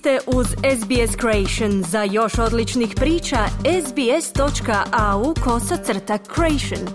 ste uz SBS Creation. Za još odličnih priča, sbs.au kosacrta creation.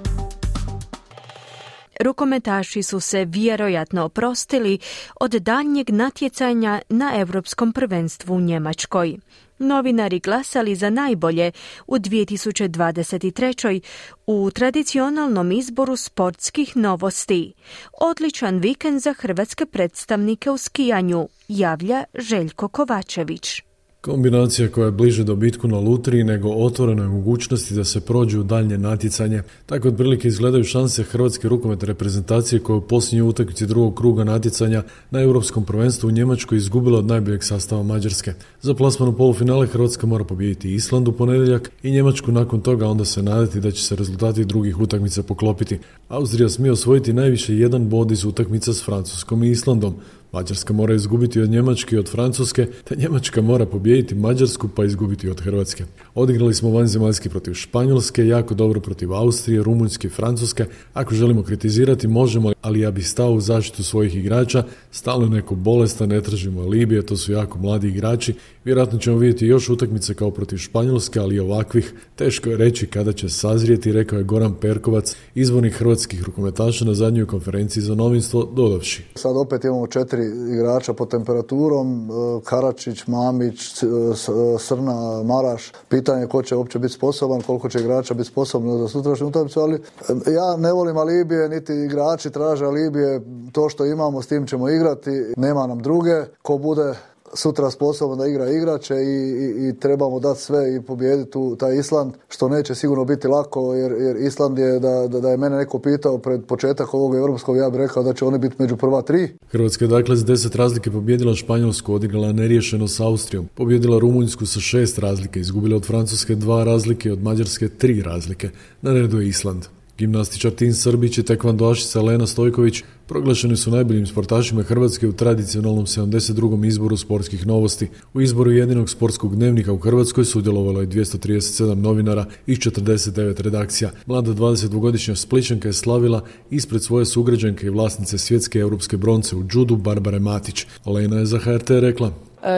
Rukometaši su se vjerojatno oprostili od daljnjeg natjecanja na Europskom prvenstvu u Njemačkoj. Novinari glasali za najbolje u 2023. u tradicionalnom izboru sportskih novosti. Odličan vikend za hrvatske predstavnike u skijanju, javlja Željko Kovačević. Kombinacija koja je bliže dobitku na lutriji nego otvorenoj mogućnosti da se prođu u daljnje natjecanje. Tako otprilike izgledaju šanse Hrvatske rukometne reprezentacije koja u posljednjoj utakmici drugog kruga natjecanja na Europskom prvenstvu u Njemačkoj izgubila od najboljeg sastava Mađarske. Za plasman u polufinale Hrvatska mora pobijediti Island u ponedjeljak i Njemačku nakon toga onda se nadati da će se rezultati drugih utakmica poklopiti. Austrija smije osvojiti najviše jedan bod iz utakmica s Francuskom i Islandom. Mađarska mora izgubiti od Njemačke i od Francuske, te Njemačka mora pobijediti Mađarsku pa izgubiti od Hrvatske. Odigrali smo vanzemaljski protiv Španjolske, jako dobro protiv Austrije, Rumunjske i Francuske. Ako želimo kritizirati, možemo, ali ja bih stao u zaštitu svojih igrača. Stalno neko bolesta, ne tražimo Libije, to su jako mladi igrači. Vjerojatno ćemo vidjeti još utakmice kao protiv Španjolske, ali ovakvih teško je reći kada će sazrijeti, rekao je Goran Perkovac, izvornih hrvatskih rukometaša na zadnjoj konferenciji za novinstvo, dodavši. Sad opet imamo četiri igrača po temperaturom, e, Karačić, Mamić, e, Srna, Maraš. Pitanje je ko će uopće biti sposoban, koliko će igrača biti sposobno za sutrašnju utakmicu, ali e, ja ne volim alibije, niti igrači traže alibije, to što imamo s tim ćemo igrati, nema nam druge, ko bude sutra sposoban da igra igrače i, i, i trebamo dati sve i pobijediti u taj Island, što neće sigurno biti lako, jer, jer Island je, da, da, da je mene neko pitao pred početak ovog europskog, ja bih rekao da će oni biti među prva tri. Hrvatska je dakle s deset razlike pobjedila Španjolsku, odigrala neriješeno s Austrijom, pobjedila Rumunjsku sa šest razlike, izgubila od Francuske dva razlike, od Mađarske tri razlike. Na redu je Island. Gimnastičar Tin Srbić i tekvandoašica Lena Stojković proglašeni su najboljim sportašima Hrvatske u tradicionalnom 72. izboru sportskih novosti. U izboru jedinog sportskog dnevnika u Hrvatskoj sudjelovalo je 237 novinara i 49 redakcija. Mlada 22-godišnja Spličanka je slavila ispred svoje sugrađanke i vlasnice svjetske europske bronce u judu Barbare Matić. Lena je za HRT rekla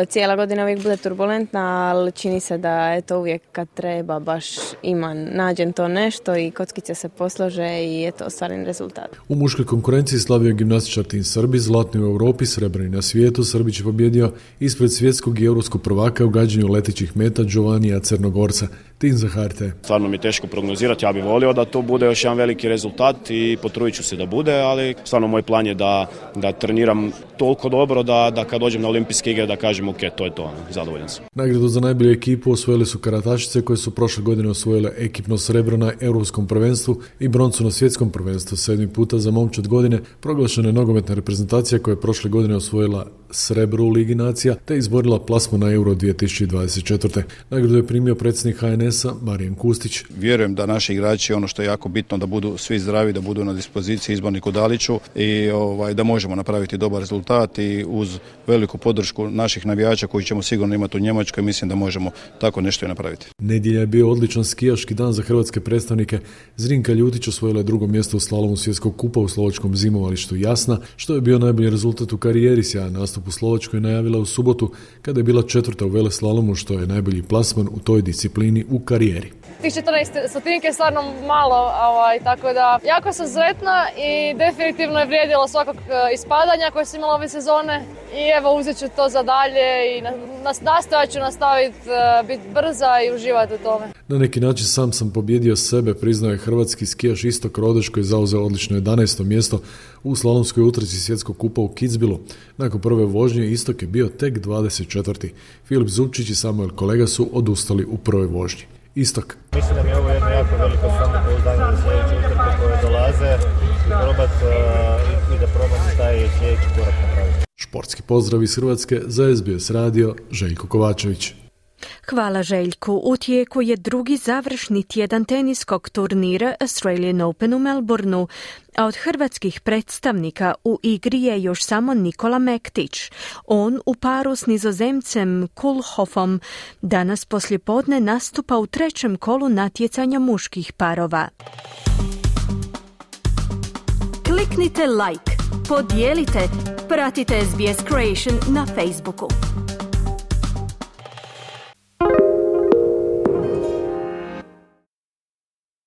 cijela godina uvijek bude turbulentna, ali čini se da je to uvijek kad treba baš ima nađen to nešto i kockice se poslože i je to ostvaren rezultat. U muškoj konkurenciji slavio gimnastičar Tim Srbi, zlatni u Europi, srebrni na svijetu. Srbić je pobjedio ispred svjetskog i europskog prvaka u gađanju letećih meta Giovannija Crnogorca. Tin za HRT. Stvarno mi je teško prognozirati, ja bih volio da to bude još jedan veliki rezultat i potrudit ću se da bude, ali stvarno moj plan je da, da treniram toliko dobro da, da kad dođem na olimpijske igre da kažem ok, to je to, ono, zadovoljan sam. Nagradu za najbolju ekipu osvojili su karatašice koje su prošle godine osvojile ekipno srebro na Europskom prvenstvu i broncu na svjetskom prvenstvu. Sedmi puta za momčad godine proglašena je nogometna reprezentacija koja je prošle godine osvojila srebro u Ligi nacija te izborila plasmu na Euro 2024. Nagradu je primio predsjednik HNS-a Marijan Kustić. Vjerujem da naši igrači ono što je jako bitno da budu svi zdravi, da budu na dispoziciji izborniku Daliću i ovaj, da možemo napraviti dobar rezultat i uz veliku podršku naših navijača koji ćemo sigurno imati u Njemačkoj mislim da možemo tako nešto i napraviti. Nedjelja je bio odličan skijaški dan za hrvatske predstavnike. Zrinka Ljutić osvojila je drugo mjesto u slalomu svjetskog kupa u slovačkom zimovalištu Jasna, što je bio najbolji rezultat u karijeri sjajan nastup u Slovačkoj najavila u subotu kada je bila četvrta u veleslalomu što je najbolji plasman u toj disciplini u karijeri. Tih 14 stotinke je stvarno malo, ovaj, tako da jako sam sretna i definitivno je vrijedilo svakog e, ispadanja koje sam imala ove sezone i evo uzet ću to za dalje i nastojat ću nastaviti e, biti brza i uživati u tome. Na neki način sam sam pobjedio sebe, priznao je hrvatski skijaš Istok Rodeš koji je zauzeo odlično 11. mjesto u slalomskoj utrci svjetskog kupa u Kitzbilu. Nakon prve vožnje Istok je bio tek 24. Filip Zupčić i Samuel Kolega su odustali u prvoj vožnji. Istok. Mislim da mi je ovo jedno jako veliko samopouzdanje za sljedeće utrke koje dolaze i probat uh, i da probam taj sljedeći korak napraviti. Športski pozdrav iz Hrvatske za SBS radio Željko Kovačević. Hvala Željku. U tijeku je drugi završni tjedan teniskog turnira Australian Open u Melbourneu, a od hrvatskih predstavnika u igri je još samo Nikola Mektić. On u paru s nizozemcem Kulhofom danas poslijepodne nastupa u trećem kolu natjecanja muških parova. Kliknite like, podijelite, pratite SBS Creation na Facebooku.